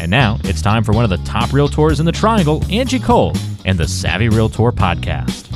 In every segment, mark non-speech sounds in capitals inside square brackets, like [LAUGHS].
And now it's time for one of the top realtors in the triangle, Angie Cole, and the Savvy Realtor podcast.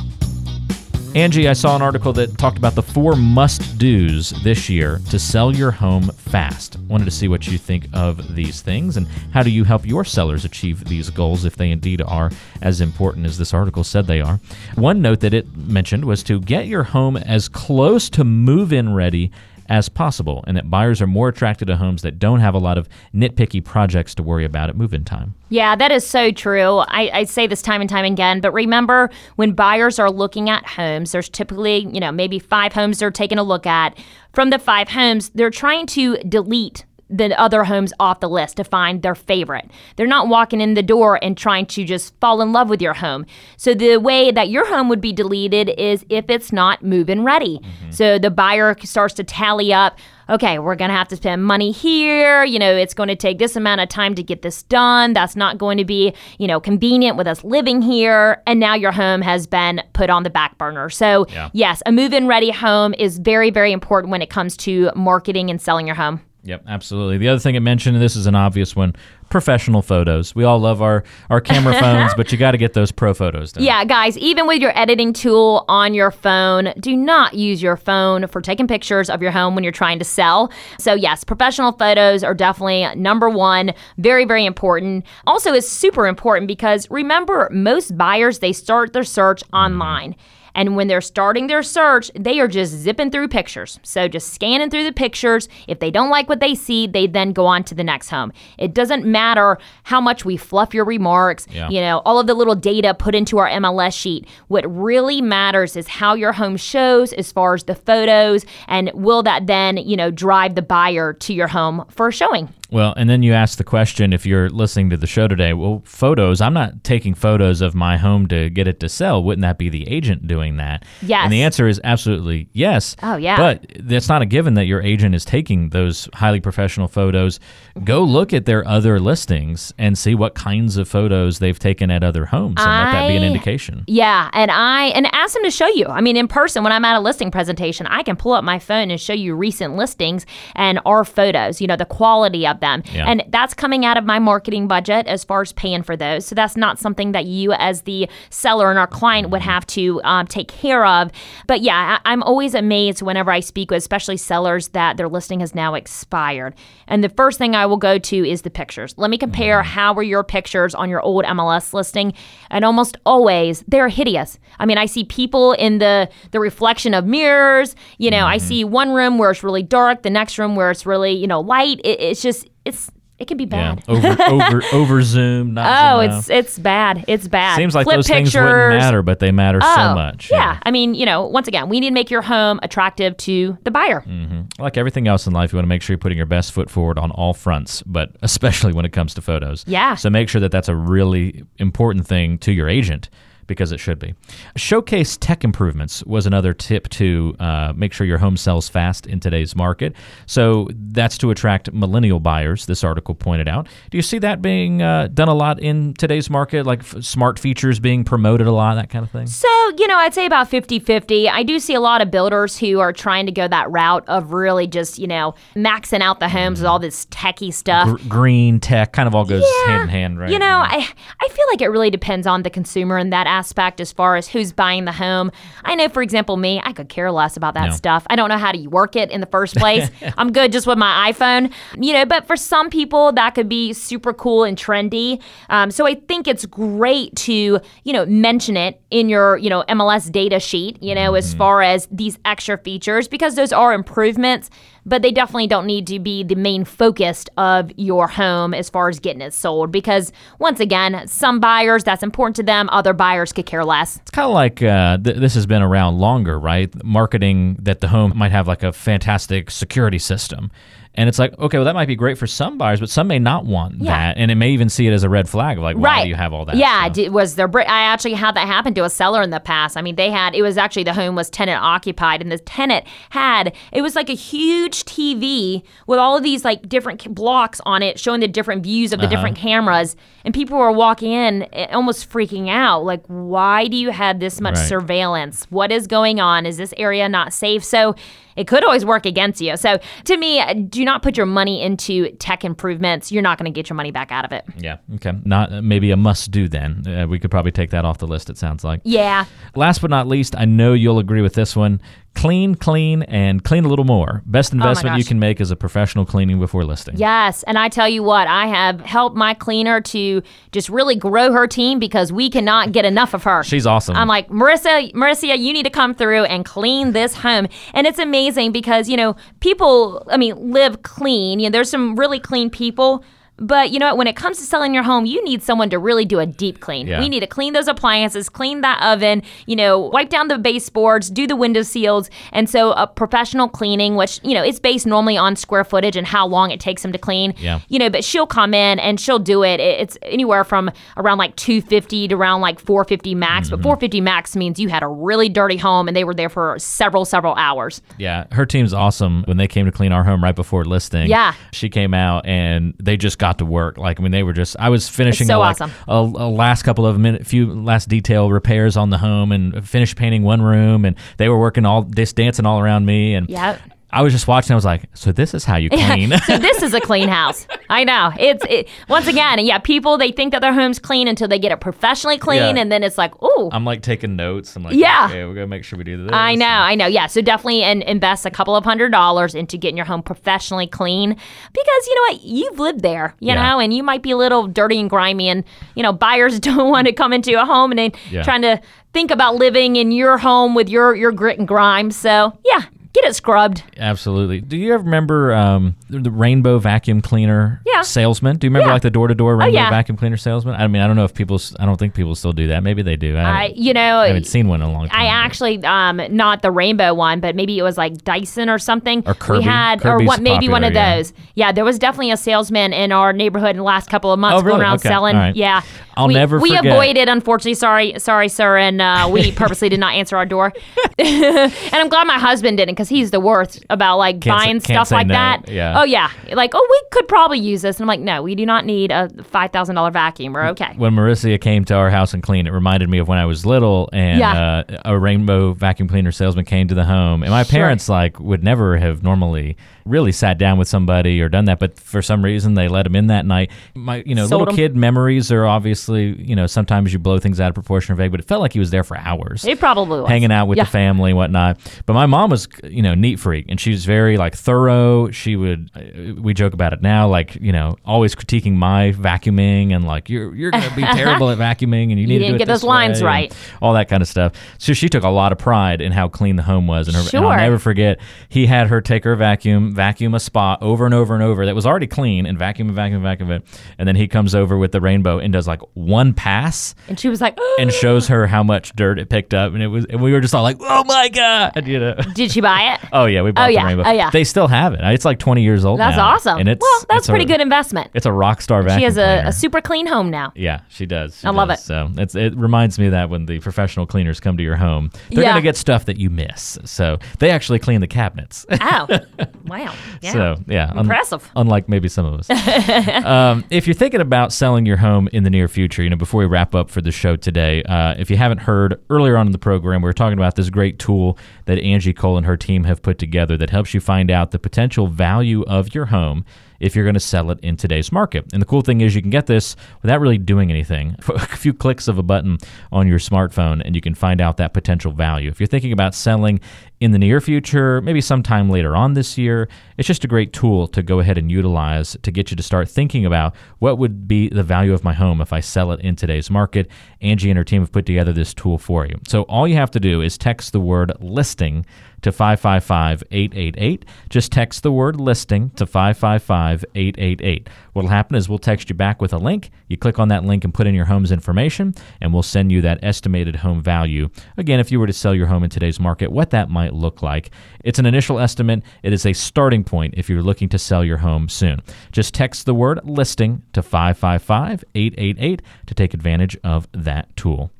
Angie, I saw an article that talked about the four must do's this year to sell your home fast. Wanted to see what you think of these things and how do you help your sellers achieve these goals if they indeed are as important as this article said they are. One note that it mentioned was to get your home as close to move in ready as possible, and that buyers are more attracted to homes that don't have a lot of nitpicky projects to worry about at move in time. Yeah, that is so true. I, I, say this time and time again, but remember when buyers are looking at homes, there's typically, you know, maybe five homes they're taking a look at. From the five homes, they're trying to delete the other homes off the list to find their favorite. They're not walking in the door and trying to just fall in love with your home. So the way that your home would be deleted is if it's not move-in ready. Mm-hmm. So the buyer starts to tally up, okay, we're going to have to spend money here, you know, it's going to take this amount of time to get this done. That's not going to be, you know, convenient with us living here, and now your home has been put on the back burner. So, yeah. yes, a move-in ready home is very very important when it comes to marketing and selling your home. Yep, absolutely. The other thing it mentioned, and this is an obvious one, professional photos. We all love our, our camera [LAUGHS] phones, but you got to get those pro photos done. Yeah, guys, even with your editing tool on your phone, do not use your phone for taking pictures of your home when you're trying to sell. So, yes, professional photos are definitely number one. Very, very important. Also, is super important because remember, most buyers, they start their search mm-hmm. online. Mm-hmm. And when they're starting their search, they are just zipping through pictures. So just scanning through the pictures. If they don't like what they see, they then go on to the next home. It doesn't matter how much we fluff your remarks, yeah. you know, all of the little data put into our MLS sheet. What really matters is how your home shows as far as the photos and will that then, you know, drive the buyer to your home for a showing. Well, and then you ask the question if you're listening to the show today, well, photos, I'm not taking photos of my home to get it to sell. Wouldn't that be the agent doing that? Yes. And the answer is absolutely yes. Oh, yeah. But that's not a given that your agent is taking those highly professional photos. Go look at their other listings and see what kinds of photos they've taken at other homes and I, let that be an indication. Yeah. And I, and ask them to show you. I mean, in person, when I'm at a listing presentation, I can pull up my phone and show you recent listings and our photos, you know, the quality of them. Yeah. And that's coming out of my marketing budget as far as paying for those. So that's not something that you, as the seller and our client, would have to um, take care of. But yeah, I- I'm always amazed whenever I speak with, especially sellers, that their listing has now expired. And the first thing I will go to is the pictures. Let me compare mm-hmm. how were your pictures on your old MLS listing, and almost always they're hideous. I mean, I see people in the the reflection of mirrors. You know, mm-hmm. I see one room where it's really dark, the next room where it's really you know light. It, it's just it's it can be bad. Yeah. Over [LAUGHS] over over zoom. Not oh, zoom it's it's bad. It's bad. Seems like Flip those pictures. things wouldn't matter, but they matter oh, so much. Yeah. yeah. I mean, you know, once again, we need to make your home attractive to the buyer. Mm-hmm. Like everything else in life, you want to make sure you're putting your best foot forward on all fronts, but [LAUGHS] especially when it comes to photos. Yeah. So make sure that that's a really important thing to your agent because it should be. Showcase tech improvements was another tip to uh, make sure your home sells fast in today's market. So that's to attract millennial buyers, this article pointed out. Do you see that being uh, done a lot in today's market, like f- smart features being promoted a lot, that kind of thing? So, you know, I'd say about 50 50. I do see a lot of builders who are trying to go that route of really just, you know, maxing out the homes with all this techie stuff. Gr- green tech kind of all goes yeah, hand in hand, right? You know, yeah. I, I feel like it really depends on the consumer in that aspect as far as who's buying the home. I know, for example, me, I could care less about that no. stuff. I don't know how to work it in the first place. [LAUGHS] I'm good just with my iPhone, you know, but for some people, that could be super cool and trendy. Um, so I think it's great to, you know, mention it in your, you know, MLS data sheet, you know, mm-hmm. as far as these extra features because those are improvements but they definitely don't need to be the main focus of your home as far as getting it sold because once again some buyers that's important to them other buyers could care less it's kind of like uh, th- this has been around longer right marketing that the home might have like a fantastic security system And it's like, okay, well, that might be great for some buyers, but some may not want Yeah. that. And it may even see it as a red flag of like, why right. do you have all that? Yeah, So- d- was there? br- I actually had that happen to a seller in the past. I mean, they had it was actually the home was tenant occupied, and the tenant had it was like a huge TV with all of these like different blocks on it, showing the different views of the different Uh-huh. cameras, and people were walking in eh, almost freaking out, like, why do you have this much Right. surveillance? What is going on? Is this area not safe? So. It could always work against you. So, to me, uh, do not put your money into tech improvements. You're not going to get your money back out of it. Yeah. Okay. Not uh, maybe a must do then. Uh, we could probably take that off the list, it sounds like. Yeah. Last but not least, I know you'll agree with this one. Clean, clean, and clean a little more. Best oh investment you Oh gosh. can make is a professional cleaning before listing. Yes, and I tell you what, I have helped my cleaner to just really grow her team because we cannot get enough of her. She's awesome. I'm like, Marissa, Marissa, you need to come through and clean this home. And it's amazing because, you know, people, I mean, live clean. You know, there's some really clean people. But you know what? When it comes to selling your home, you need someone to really do a deep clean. Yeah. We need to clean those appliances, clean that oven, you know, wipe down the baseboards, do the window seals. And so a professional cleaning, which, you know, it's based normally on square footage and how long it takes them to clean. Yeah. You know, but she'll come in and she'll do it. It- It's anywhere from around like 250 to around like 450 max. Mm-hmm. But 450 max means you had a really dirty home and they were there for several, several hours. Yeah, her team's awesome. When they came to clean our home right before listing, Yeah. she came out and they just got to work. Like, I mean, they were just. I was finishing so a, like, awesome. a, a last couple of minute, few last detail repairs on the home and finished painting one room, and they were working all just dancing all around me, and Yep. I was just watching. I was like, so this is how you [LAUGHS] clean. so this is a clean house. I know. It's it, once again, yeah. People they think that their home's clean until they get it professionally clean, Yeah. and then it's like, oh, I'm like taking notes. I'm like, Yeah. okay, we're gonna make sure we do this. I know, I know. Yeah, so definitely in, invest a couple of hundred dollars into getting your home professionally clean because you know what, you've lived there, you Yeah. know, and you might be a little dirty and grimy, and you know, buyers [LAUGHS] don't want to come into a home and then Yeah. trying to think about living in your home with your your grit and grime. So yeah, get it scrubbed. Absolutely. Do you ever remember um, the rainbow vacuum cleaner Yeah. salesman? Do you remember Yeah. Oh, like the door to door rainbow yeah. vacuum cleaner salesman? I mean, I don't know if people. I don't think people still do that. Maybe they do. I, haven't- you know, I haven't seen one in a long time. I actually, um, not the rainbow one, but maybe it was like Dyson or something. Or Kirby. We had, Kirby's or what, maybe one of those. Yeah, there was definitely a salesman in our neighborhood in the last couple of months Oh, really? going around Okay. selling. Right. Yeah, I'll we, never We forget. avoided, unfortunately. Sorry, sorry, sir, and uh, we purposely did not answer our door. [LAUGHS] and I'm glad my husband didn't because he's the worst about like Can't buying can't stuff like no. that. Yeah. Oh yeah, like oh we could probably use this, and I'm like no, we do not need a five thousand dollar vacuum. We're okay. when Marissa came to our house and cleaned, it reminded me of when I was little, and Yeah. uh, a rainbow vacuum cleaner salesman came to the home, and my Sure. parents like would never have normally really sat down with somebody or done that, but for some reason they let him in that night. My you know Sold little him. kid memories are obviously you know sometimes you blow things out of proportion or vague, but it felt like he was there for hours. It probably was hanging out with Yeah. the family and whatnot. But my mom was, you know, neat freak, and she was very like thorough. She would, uh, we joke about it now, like you know, always critiquing my vacuuming and like you're you're gonna be [LAUGHS] terrible at vacuuming and you need to didn't do it get those lines way," right. all that kind of stuff. So she took a lot of pride in how clean the home was, and, her, and I'll never forget. He had her take her vacuum, vacuum a spot over and over and over that was already clean, and vacuum and vacuum and vacuum it, and then he comes over with the rainbow and does like one pass And she was like, and shows her how much dirt it picked up, and it was, and we were just all like, "Oh my god!" You know. "Did she buy it?" Oh yeah, we bought Oh, the yeah. rainbow. Oh, yeah. They still have it. It's like 20 years old. That's now, awesome. And it's well, that's it's pretty a, good investment. It's a rock star vacuum. She has a, a super clean home now. Yeah, she does. She I love it. So it's, it reminds me of that when the professional cleaners come to your home, they're Yeah. gonna get stuff that you miss. So they actually clean the cabinets. Oh, [LAUGHS] wow. Yeah. So yeah, un- Impressive. unlike maybe some of us. [LAUGHS] um, if you're thinking about selling your home in the near future, you know, before we wrap up for the show today, uh, if you haven't heard earlier on in the program, we were talking about this great tool that Angie Cole and her team have put together that helps you find out the potential value of your home if you're going to sell it in today's market. And the cool thing is you can get this without really doing anything. [LAUGHS] A few clicks of a button on your smartphone and you can find out that potential value. If you're thinking about selling in the near future, maybe sometime later on this year, it's just a great tool to go ahead and utilize to get you to start thinking about what would be the value of my home if I sell it in today's market. Angie and her team have put together this tool for you. So all you have to do is text the word listing to 555 888. Just text the word listing to 555 888. What'll happen is we'll text you back with a link. You click on that link and put in your home's information, and we'll send you that estimated home value. Again, if you were to sell your home in today's market, what that might look like. It's an initial estimate, it is a starting point if you're looking to sell your home soon. Just text the word listing to 555 888 to take advantage of that tool.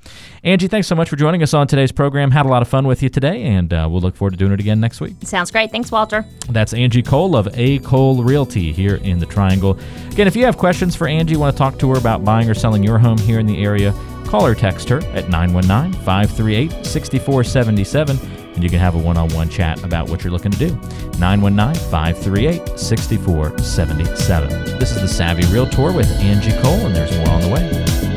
Angie, thanks so much for joining us on today's program. Had a lot of fun with you today, and uh, we'll look forward to doing it again next week. Sounds great. Thanks, Walter. That's Angie Cole of A. Cole Realty here in the Triangle. Again, if you have questions for Angie, want to talk to her about buying or selling your home here in the area, call or text her at 919 538 6477 and you can have a one on one chat about what you're looking to do. 919 538 6477. This is the Savvy Realtor with Angie Cole, and there's more on the way.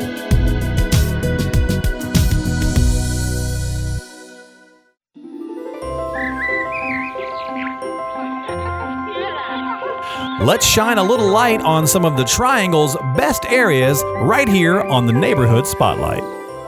Let's shine a little light on some of the Triangle's best areas right here on the Neighborhood Spotlight.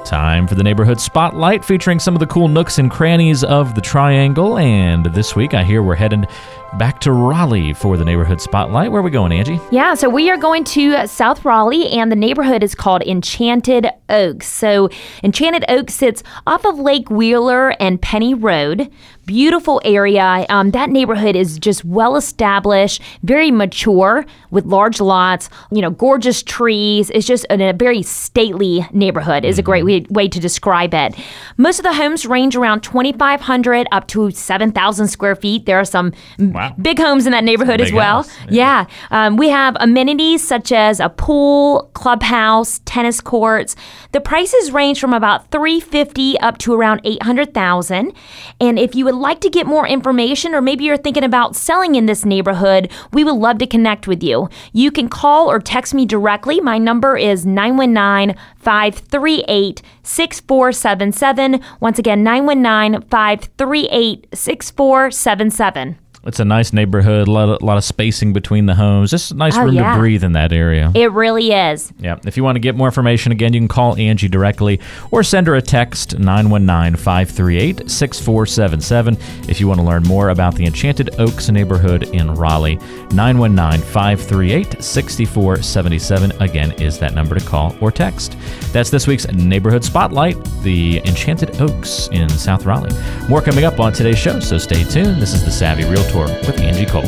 Time for the Neighborhood Spotlight featuring some of the cool nooks and crannies of the Triangle. And this week, I hear we're heading back to Raleigh for the neighborhood spotlight. Where are we going, Angie? Yeah, so we are going to South Raleigh, and the neighborhood is called Enchanted Oaks. So, Enchanted Oaks sits off of Lake Wheeler and Penny Road. Beautiful area. Um, that neighborhood is just well established, very mature with large lots, you know, gorgeous trees. It's just a, a very stately neighborhood, is mm-hmm. a great mm-hmm. way, way to describe it. Most of the homes range around 2,500 up to 7,000 square feet. There are some Wow. Big homes in that neighborhood as well. House. Yeah. yeah. Um, we have amenities such as a pool, clubhouse, tennis courts. The prices range from about 350 up to around 800,000. And if you would like to get more information or maybe you're thinking about selling in this neighborhood, we would love to connect with you. You can call or text me directly. My number is 919 538 6477. Once again, 919 538 6477. It's a nice neighborhood, a lot of, a lot of spacing between the homes. Just a nice oh, room yeah. to breathe in that area. It really is. Yeah. If you want to get more information, again, you can call Angie directly or send her a text 919 538 6477 if you want to learn more about the Enchanted Oaks neighborhood in Raleigh. 919 538 6477 again is that number to call or text. That's this week's Neighborhood Spotlight, the Enchanted Oaks in South Raleigh. More coming up on today's show, so stay tuned. This is the Savvy Real With Angie Cole.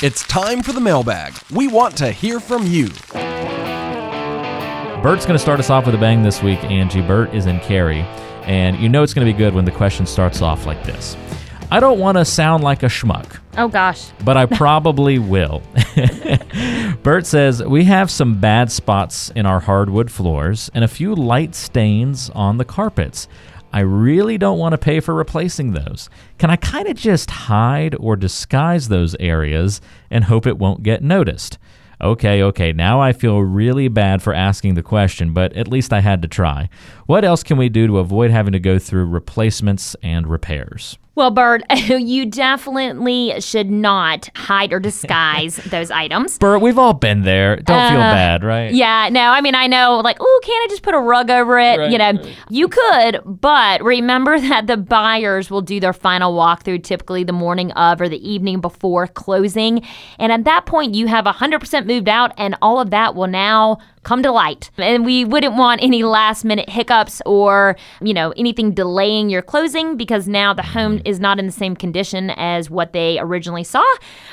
It's time for the mailbag. We want to hear from you. Bert's going to start us off with a bang this week, Angie. Bert is in Cary, and you know it's going to be good when the question starts off like this. I don't want to sound like a schmuck. Oh, gosh. But I probably [LAUGHS] will. [LAUGHS] Bert says, We have some bad spots in our hardwood floors and a few light stains on the carpets. I really don't want to pay for replacing those. Can I kind of just hide or disguise those areas and hope it won't get noticed? Okay, okay, now I feel really bad for asking the question, but at least I had to try. What else can we do to avoid having to go through replacements and repairs? Well, Bert, [LAUGHS] you definitely should not hide or disguise [LAUGHS] those items. Bert, we've all been there. Don't uh, feel bad, right? Yeah, no, I mean, I know, like, oh, can't I just put a rug over it? Right, you know, right. you could, but remember [LAUGHS] that the buyers will do their final walkthrough typically the morning of or the evening before closing. And at that point, you have 100% moved out, and all of that will now come to light. And we wouldn't want any last minute hiccups or, you know, anything delaying your closing because now the home mm. is not in the same condition as what they originally saw.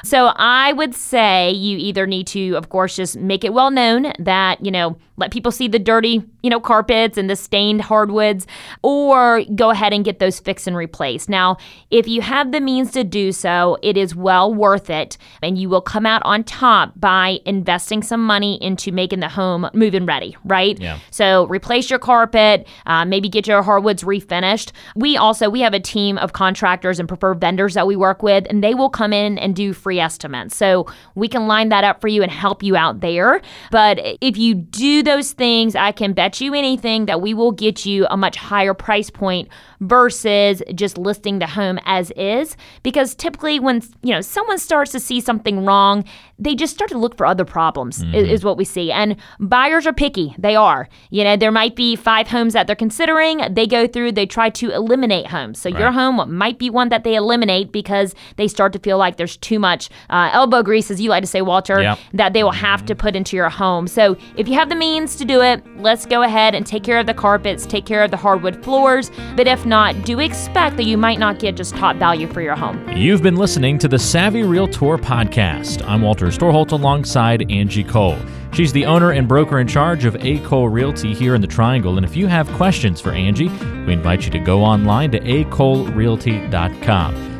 So I would say you either need to, of course, just make it well known that, you know, let people see the dirty, you know, carpets and the stained hardwoods, or go ahead and get those fixed and replaced. Now, if you have the means to do so, it is well worth it, and you will come out on top by investing some money into making the home move-in ready, right? Yeah. So replace your carpet, uh, maybe get your hardwoods refinished. We also we have a team of contractors and preferred vendors that we work with, and they will come in and do free estimates. So we can line that up for you and help you out there. But if you do those things, I can bet you anything that we will get you a much higher price point versus just listing the home as is because typically when you know someone starts to see something wrong they just start to look for other problems mm-hmm. is, is, what we see and buyers are picky they are you know there might be five homes that they're considering they go through they try to eliminate homes so right. your home might be one that they eliminate because they start to feel like there's too much uh, elbow grease as you like to say walter yep. that they will have mm-hmm. to put into your home so if you have the means to do it let's go ahead and take care of the carpets take care of the hardwood floors but if not do expect that you might not get just top value for your home you've been listening to the savvy realtor podcast i'm walter Storholt alongside Angie Cole. She's the owner and broker in charge of A. Cole Realty here in the Triangle. And if you have questions for Angie, we invite you to go online to acolerealty.com.